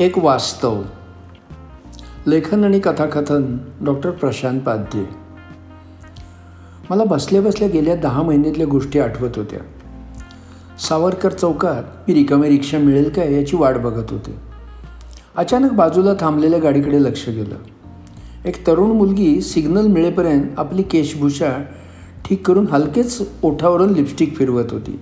एक वास्तव. लेखन आणि कथाकथन डॉक्टर प्रशांत पाध्ये मला बसल्या बसल्या गेल्या दहा महिन्यातल्या गोष्टी आठवत होत्या. सावरकर चौकात मी रिकामी रिक्षा मिळेल काय याची वाट बघत होते. अचानक बाजूला थांबलेल्या गाडीकडे लक्ष गेलं. एक तरुण मुलगी सिग्नल मिळेपर्यंत आपली केशभूषा ठीक करून हलकेच ओठावरून लिपस्टिक फिरवत होती.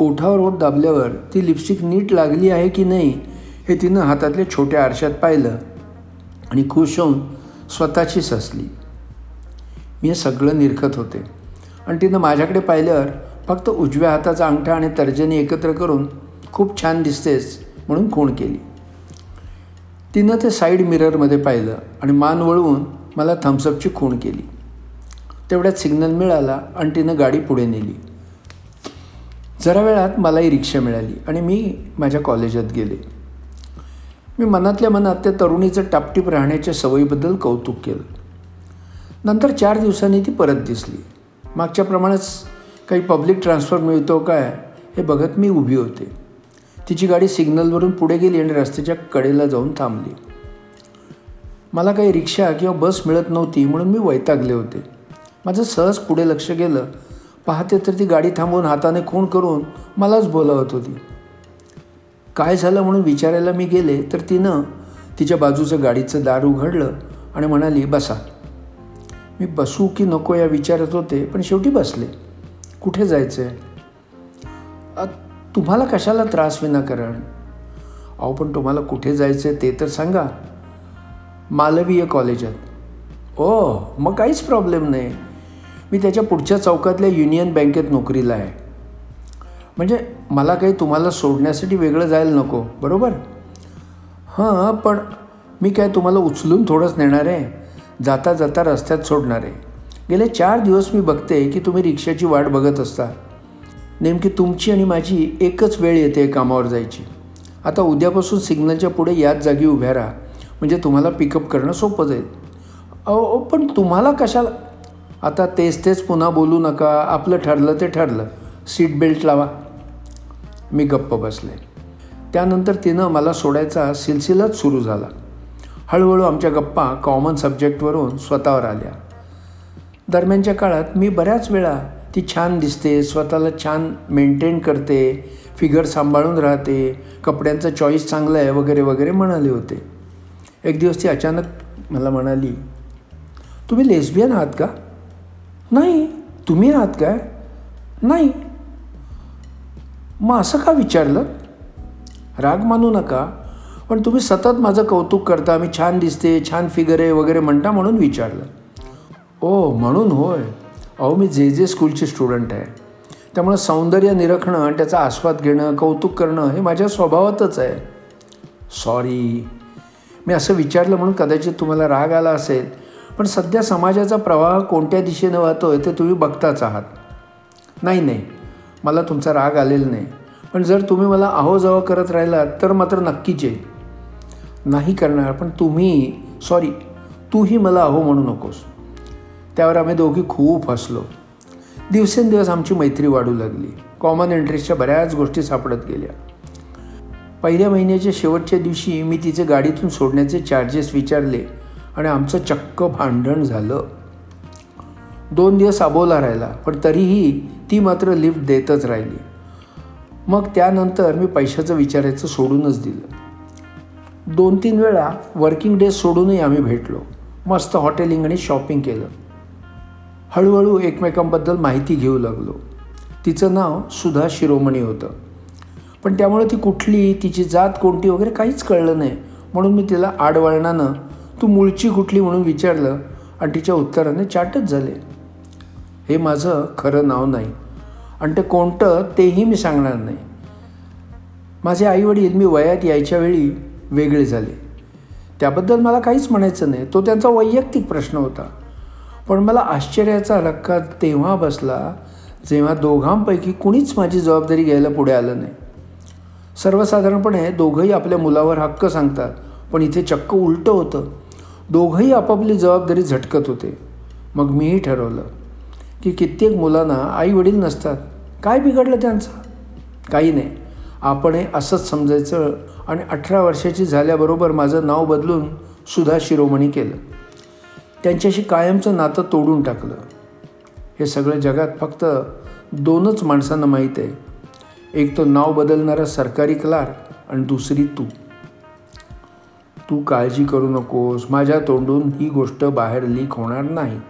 ओठावर ओठ दाबल्यावर ती लिपस्टिक नीट लागली आहे की नाही हे तिनं हातातल्या छोट्या आरशात पाहिलं आणि खुश होऊन स्वतःचीच हसली मी हे सगळं निरखत होते. आणि तिनं माझ्याकडे पाहिल्यावर फक्त उजव्या हाताचा अंगठा आणि तर्जनी एकत्र करून खूप छान दिसतेस म्हणून खूण केली. तिनं ते साईड मिररमध्ये पाहिलं आणि मान वळवून मला थम्सअपची खूण केली. तेवढ्यात सिग्नल मिळाला आणि तिनं गाडी पुढे नेली. जरा वेळात मलाही रिक्षा मिळाली आणि मी माझ्या कॉलेजात गेले. मी मनातल्या मनात त्या तरुणीचं टापटीप राहण्याच्या सवयीबद्दल कौतुक केलं. नंतर चार दिवसांनी ती परत दिसली. मागच्याप्रमाणेच काही पब्लिक ट्रान्सफर मिळतो काय हे बघत मी उभी होते. तिची गाडी सिग्नलवरून पुढे गेली आणि रस्त्याच्या कडेला जाऊन थांबली. मला काही रिक्षा किंवा बस मिळत नव्हती म्हणून मी वैतागले होते. माझं सहज पुढे लक्ष गेलं. पाहते तर ती गाडी थांबवून हाताने खूण करून मलाच बोलावत होती. काय झालं म्हणून विचारायला मी गेले तर तिनं तिच्या बाजूचं गाडीचं दार उघडलं आणि म्हणाली बसा. मी बसू की नको या विचारत होते पण शेवटी बसले. कुठे जायचं आहे तुम्हाला कशाला त्रास विनाकारण? अहो पण तुम्हाला कुठे जायचं आहे ते तर सांगा. मालवीय कॉलेजात. ओ मग काहीच प्रॉब्लेम नाही. मी त्याच्या पुढच्या चौकातल्या युनियन बँकेत नोकरीला आहे. म्हणजे मला काही तुम्हाला सोडण्यासाठी वेगळं जायला नको बरोबर? हां पण मी काय तुम्हाला उचलून थोडंच नेणार आहे. जाता जाता रस्त्यात सोडणार आहे. गेले चार दिवस मी बघते की तुम्ही रिक्षाची वाट बघत असता. नेमकी तुमची आणि माझी एकच वेळ येते कामावर जायची. आता उद्यापासून सिग्नलच्या पुढे याच जागी उभ्या राहा. म्हणजे तुम्हाला पिकअप करणं सोपं जाईल. अहो पण तुम्हाला कशाला? आता तेच तेच पुन्हा बोलू नका. आपलं ठरलं ते ठरलं. सीट बेल्ट लावा. मी गप्प बसले. त्यानंतर तिनं मला सोडायचा सिलसिलाच सुरू झाला. हळूहळू आमच्या गप्पा कॉमन सब्जेक्टवरून स्वतःवर आल्या. दरम्यानच्या काळात मी बऱ्याच वेळा ती छान दिसते स्वतःला छान मेंटेन करते फिगर सांभाळून राहते कपड्यांचं चॉईस चांगलं आहे वगैरे वगैरे म्हणाले होते. एक दिवस ती अचानक मला म्हणाली तुम्ही लेस्बियन आहात का? नाही. तुम्ही आहात काय? नाही. मग असं का विचारलं? राग मानू नका पण तुम्ही सतत माझं कौतुक करता मी छान दिसते छान फिगर आहे वगैरे म्हणता म्हणून विचारलं. ओ म्हणून होय. अहो मी जे जे स्कूलचे स्टुडंट आहे. त्यामुळं सौंदर्य निरखणं त्याचा आस्वाद घेणं कौतुक करणं हे माझ्या स्वभावातच आहे. सॉरी मी असं विचारलं म्हणून कदाचित तुम्हाला राग आला असेल पण सध्या समाजाचा प्रवाह कोणत्या दिशेनं वाहतो आहे ते तुम्ही बघताच आहात. नाही नाही. मला तुमचा राग आलेला नाही. पण जर तुम्ही मला अहोजावं करत राहिलात तर मात्र नक्कीच आहे नाही करणार पण तुम्ही सॉरी तूही मला अहो म्हणू नकोस. त्यावर आम्ही दोघी खूप हसलो. दिवसेंदिवस आमची मैत्री वाढू लागली. कॉमन इंटरेस्टच्या बऱ्याच गोष्टी सापडत गेल्या. पहिल्या महिन्याच्या शेवटच्या दिवशी मी तिचे गाडीतून सोडण्याचे चार्जेस विचारले आणि आमचं चक्क भांडण झालं. दोन दिवस अबोला राहिला पण तरीही ती मात्र लिफ्ट देतच राहिली. मग त्यानंतर मी पैशाचं विचारायचं सोडूनच दिलं. दोन तीन वेळा वर्किंग डेज सोडूनही आम्ही भेटलो. मस्त हॉटेलिंग आणि शॉपिंग केलं. हळूहळू एकमेकांबद्दल माहिती घेऊ लागलो. तिचं नाव सुधा शिरोमणी होतं. पण त्यामुळे ती कुठली तिची जात कोणती वगैरे काहीच कळलं नाही. म्हणून मी तिला आडवळणानं तू मूळची कुठली म्हणून विचारलं आणि तिच्या उत्तराने चाटच झाले. हे माझं खरं नाव नाही. आणि ते कोणतं तेही मी सांगणार नाही. माझे आईवडील मी वयात यायच्या वेळी वेगळे झाले. त्याबद्दल मला काहीच म्हणायचं नाही. तो त्यांचा वैयक्तिक प्रश्न होता. पण मला आश्चर्याचा रक्का तेव्हा बसला जेव्हा दोघांपैकी कुणीच माझी जबाबदारी घ्यायला पुढे आलं नाही. सर्वसाधारणपणे दोघंही आपल्या मुलावर हक्क सांगतात पण इथे चक्क उलटं होतं. दोघंही आपापली जबाबदारी झटकत होते. मग मीही ठरवलं. की कित्येक मुलांना आई वडील नसतात. काय बिघडलं त्यांचं? काही नाही. आपण हे असंच समजायचं आणि अठरा वर्षाची झाल्याबरोबर माझं नाव बदलून सुधा शिरोमणी केलं. त्यांच्याशी कायमचं नातं तोडून टाकलं. हे सगळं जगात फक्त दोनच माणसांना माहीत आहे. एक तो नाव बदलणारा सरकारी क्लार्क आणि दुसरी तू. तू काळजी करू नकोस. माझ्या तोंडून ही गोष्ट बाहेर लीक होणार नाही.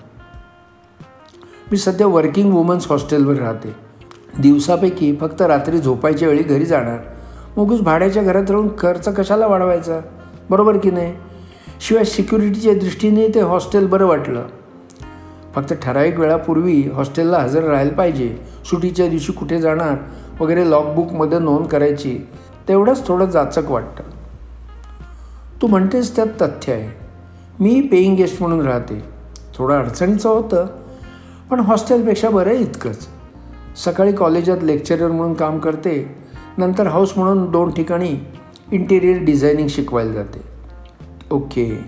मी सध्या वर्किंग वुमन्स हॉस्टेलवर राहते. दिवसापैकी फक्त रात्री झोपायच्या वेळी घरी जाणार. मगच भाड्याच्या घरात राहून खर्च कशाला वाढवायचा? बरोबर की नाही? शिवाय सिक्युरिटीच्या दृष्टीने ते हॉस्टेल बरं वाटलं. फक्त ठराविक वेळापूर्वी हॉस्टेलला हजर राहायला पाहिजे. सुटीच्या दिवशी कुठे जाणार? वगैरे लॉगबुकमध्ये नोंद करायची. तेवढंच थोडं जाचक वाटतं. तू म्हणतेस त्यात तथ्य आहे. मी पेईंग गेस्ट म्हणून राहते. थोडं अडचणीचं होतं. पण हॉस्टेलपेक्षा बरं आहे इतकंच. सकाळी कॉलेजात लेक्चरर म्हणून काम करते नंतर हाऊस म्हणून दोन ठिकाणी इंटेरियर डिझायनिंग शिकवायला जाते. ओके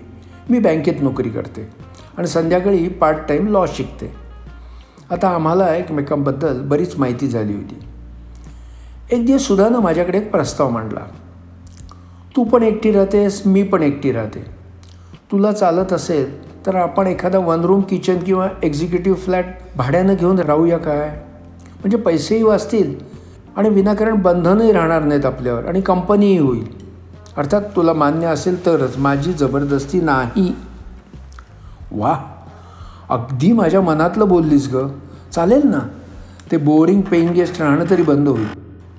मी बँकेत नोकरी करते आणि संध्याकाळी पार्ट टाईम लॉ शिकते. आता आम्हाला एकमेकांबद्दल बरीच माहिती झाली होती. एक दिवस सुधानं माझ्याकडे एक प्रस्ताव मांडला. तू पण एकटी राहतेस मी पण एकटी राहते. तुला चालत असेल तर आपण एखादा वन रूम किचन किंवा एक्झिक्युटिव्ह फ्लॅट भाड्यानं घेऊन राहूया काय? म्हणजे पैसेही वाचतील आणि विनाकारण बंधनही राहणार नाहीत आपल्यावर आणि कंपनीही होईल. अर्थात तुला मान्य असेल तरच माझी जबरदस्ती नाही. वा अगदी माझ्या मनातलं बोललीस ग. चालेल ना? ते बोरिंग पेईंग गेस्ट राहणं तरी बंद होईल.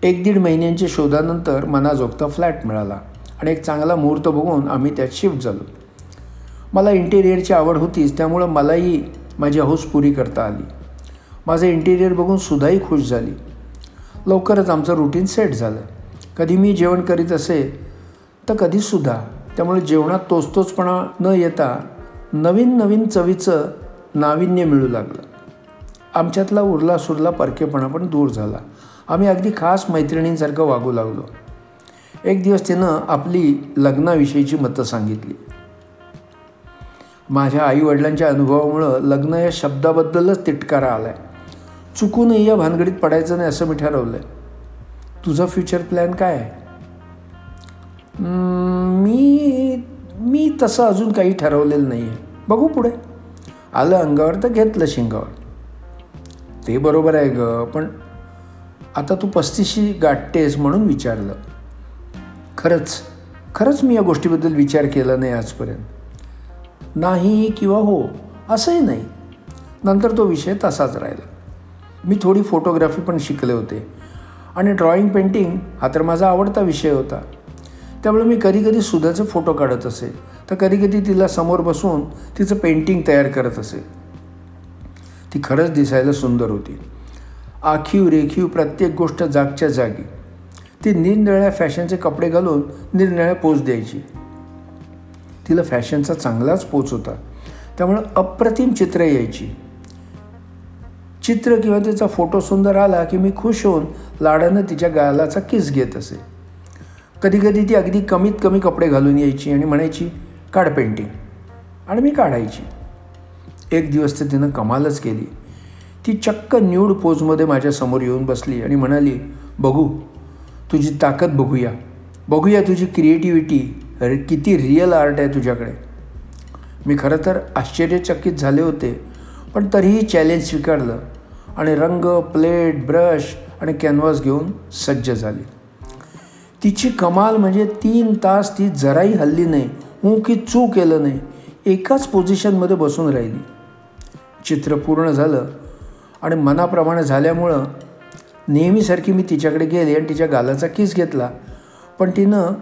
एक दीड महिन्यांच्या शोधानंतर मनाजोगता फ्लॅट मिळाला आणि एक चांगला मुहूर्त बघून आम्ही त्यात शिफ्ट झालो. मला इंटेरियरची आवड होतीच त्यामुळं मलाही माझी हौस पुरी करता आली. माझं इंटेरियर बघून सुद्धाही खुश झाली. लवकरच आमचं रुटीन सेट झालं. कधी मी जेवण करीत असे तर कधीसुद्धा त्यामुळे जेवणात तोच तोचपणा न येता नवीन नवीन चवीचं नाविन्य मिळू लागलं. आमच्यातला उरला सुरला परकेपणा पण दूर झाला. आम्ही अगदी खास मैत्रिणींसारखं वागू लागलो. एक दिवस तिनं आपली लग्नाविषयीची मतं सांगितली. माझ्या आईवडिलांच्या अनुभवामुळं लग्न या शब्दाबद्दलच तिटकारा आला आहे चुकूनही या भानगडीत पडायचं नाही असं मी ठरवलं आहे तुझा फ्युचर प्लॅन काय आहे? मी मी तसं अजून काही ठरवलेलं नाही आहे बघू पुढे. आलं अंगावर तर घेतलं शिंगावर. ते बरोबर आहे ग पण आता तू पस्तीशी गाठतेस म्हणून विचारलं. खरंच खरंच मी या गोष्टीबद्दल विचार केला नाही आजपर्यंत. नाही किंवा हो असंही नाही. नंतर तो विषय तसाच राहिला. मी थोडी फोटोग्राफी पण शिकले होते. आणि ड्रॉइंग पेंटिंग हा तर माझा आवडता विषय होता. त्यामुळे मी कधी कधी सुधाचे फोटो काढत असे. तर कधी कधी तिला समोर बसून तिचं पेंटिंग तयार करत असे. ती खरंच दिसायला सुंदर होती. आखीव रेखीव प्रत्येक गोष्ट जागच्या जागी. ती निरनिळ्या फॅशनचे कपडे घालून निरनिळ्या पोच द्यायची. तिला फॅशनचा चांगलाच पोच होता. त्यामुळं अप्रतिम चित्र यायची. चित्र किंवा तिचा फोटो सुंदर आला की मी खुश होऊन लाडानं तिच्या गालाचा किस घेत असे. कधीकधी ती अगदी कमीत कमी कपडे घालून यायची आणि म्हणायची काढ पेंटिंग. आणि मी काढायची. एक दिवस तर तिनं कमालच केली. ती चक्क न्यूड पोजमध्ये माझ्यासमोर येऊन बसली आणि म्हणाली बघू तुझी ताकद बघूया. बघूया तुझी क्रिएटिव्हिटी. अरे किती रिअल आर्ट आहे तुझ्याकडे. मी खरं तर आश्चर्यचकित झाले होते पण तरीही चॅलेंज स्वीकारलं आणि रंग प्लेट ब्रश आणि कॅनव्हास घेऊन सज्ज झाली. तिची कमाल म्हणजे तीन तास ती जराही हल्ली नाही हू की चू केलं नाही एकाच पोझिशनमध्ये बसून राहिली. चित्र पूर्ण झालं आणि मनाप्रमाणे झाल्यामुळं नेहमीसारखी मी तिच्याकडे गेले आणि तिच्या गालाचा किस घेतला पण तिनं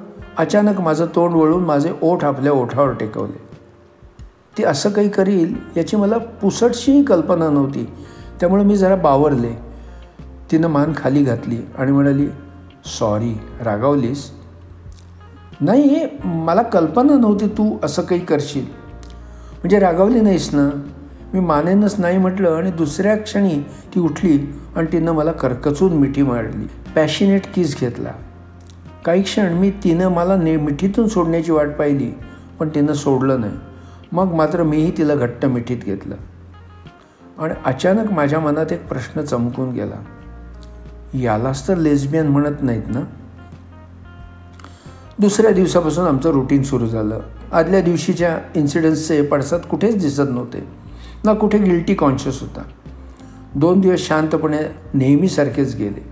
अचानक माझं तोंड वळून माझे ओठ आपल्या ओठावर टेकवले. ती असं काही करील याची मला पुसटशीही कल्पना नव्हती. त्यामुळे मी जरा बावरले. तिनं मान खाली घातली आणि म्हणाली सॉरी रागावलीस? नाही मला कल्पना नव्हती तू असं काही करशील. म्हणजे रागावली नाहीस ना? मी मानेनच नाही म्हटलं आणि दुसऱ्या क्षणी ती उठली आणि तिनं मला करकचून मिठी मारली. पॅशिनेट किस घेतला. काही क्षण मी तिनं मला ने मिठीतून सोडण्याची वाट पाहिली पण तिनं सोडलं नाही. मग मात्र मीही तिला घट्ट मिठीत घेतलं. आणि अचानक माझ्या मनात एक प्रश्न चमकून गेला. यालाच तर लेस्बियन म्हणत नाहीत ना? दुसऱ्या दिवसापासून आमचं रुटीन सुरू झालं. आदल्या दिवशीच्या इन्सिडन्सचे पडसाद कुठेच दिसत नव्हते. ना कुठे गिल्टी कॉन्शियस होता. दोन दिवस शांतपणे नेहमीसारखेच गेले.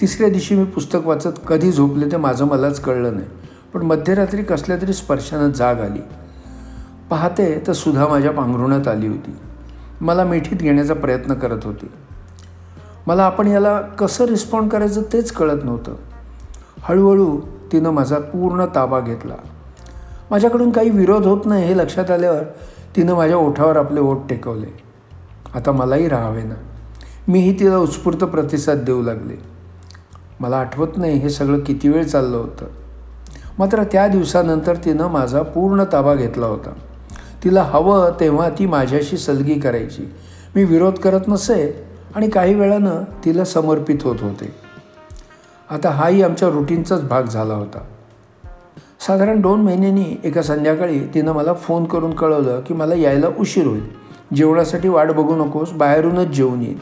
तिसऱ्या दिवशी मी पुस्तक वाचत कधी झोपले ते माझं मलाच कळलं नाही. पण मध्यरात्री कसल्या तरी स्पर्शानं जाग आली. पाहते तर सुधा माझ्या पांघरुणात आली होती. मला मिठीत घेण्याचा प्रयत्न करत होती. मला आपण याला कसं रिस्पॉन्ड करायचं तेच कळत नव्हतं. हळूहळू तिनं माझा पूर्ण ताबा घेतला. माझ्याकडून काही विरोध होत नाही हे लक्षात आल्यावर तिनं माझ्या ओठावर आपले ओठ टेकवले. आता मलाही राहावे ना. मीही तिला उत्स्फूर्त प्रतिसाद देऊ लागले. मला आठवत नाही हे सगळं किती वेळ चाललं होतं. मात्र त्या दिवसानंतर तिनं माझा पूर्ण ताबा घेतला होता. तिला हवं तेव्हा ती माझ्याशी सलगी करायची. मी विरोध करत नसे आणि काही वेळानं तिला समर्पित होत होते. आता हाही आमच्या रुटीनचाच भाग झाला होता. साधारण दोन महिन्यांनी एका संध्याकाळी तिनं मला फोन करून कळवलं की मला यायला उशीर होईल. जेवणासाठी वाट बघू नकोस बाहेरूनच जेवून येईल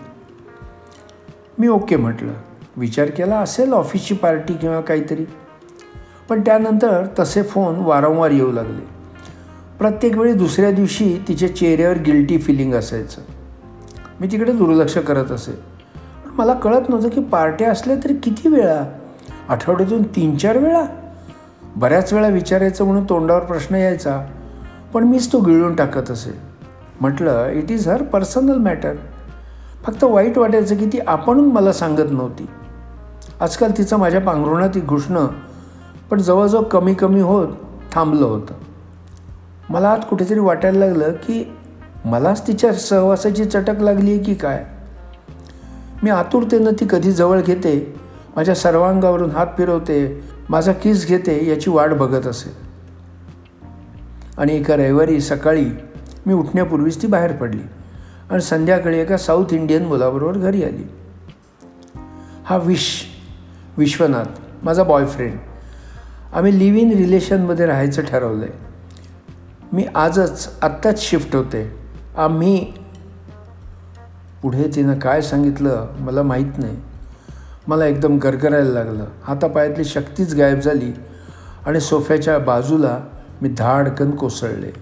मी ओके म्हटलं. विचार केला असेल ऑफिसची पार्टी किंवा काहीतरी. पण त्यानंतर तसे फोन वारंवार येऊ लागले. प्रत्येक वेळी दुसऱ्या दिवशी तिच्या चेहऱ्यावर गिल्टी फिलिंग असायचं. मी तिकडे दुर्लक्ष करत असे. पण मला कळत नव्हतं की पार्ट्या असल्या तरी किती वेळा? आठवड्यातून तीन चार वेळा? बऱ्याच वेळा विचारायचं म्हणून तोंडावर प्रश्न यायचा. पण मीच तो गिळून टाकत असे. म्हटलं it is her personal matter फक्त वाईट वाटायचं की ती आपणून मला सांगत नव्हती. आजकाल तिचं माझ्या पांघरुणात घुसणं पण जवळजवळ कमी कमी होत थांबलं होतं. मला आत कुठेतरी वाटायला लागलं की मलाच तिच्या सहवासाची चटक लागली आहे की काय? मी आतुरतेनं ती कधी जवळ घेते माझ्या सर्वांगावरून हात फिरवते माझा किस घेते याची वाट बघत असे. आणि एका रविवारी सकाळी मी उठण्यापूर्वीच ती बाहेर पडली आणि संध्याकाळी एका साऊथ इंडियन मुलाबरोबर घरी आली. हा विश विश्वनाथ माझा बॉयफ्रेंड आम्ही लिव्ह इन रिलेशनमध्ये राहायचं ठरवलं आहे मी आजच आत्ताच शिफ्ट होते. आम्ही पुढे तिनं काय सांगितलं मला माहीत नाही. मला एकदम गरगरायला लागलं. हातापायातली शक्तीच गायब झाली आणि सोफ्याच्या बाजूला मी धाडकन कोसळले.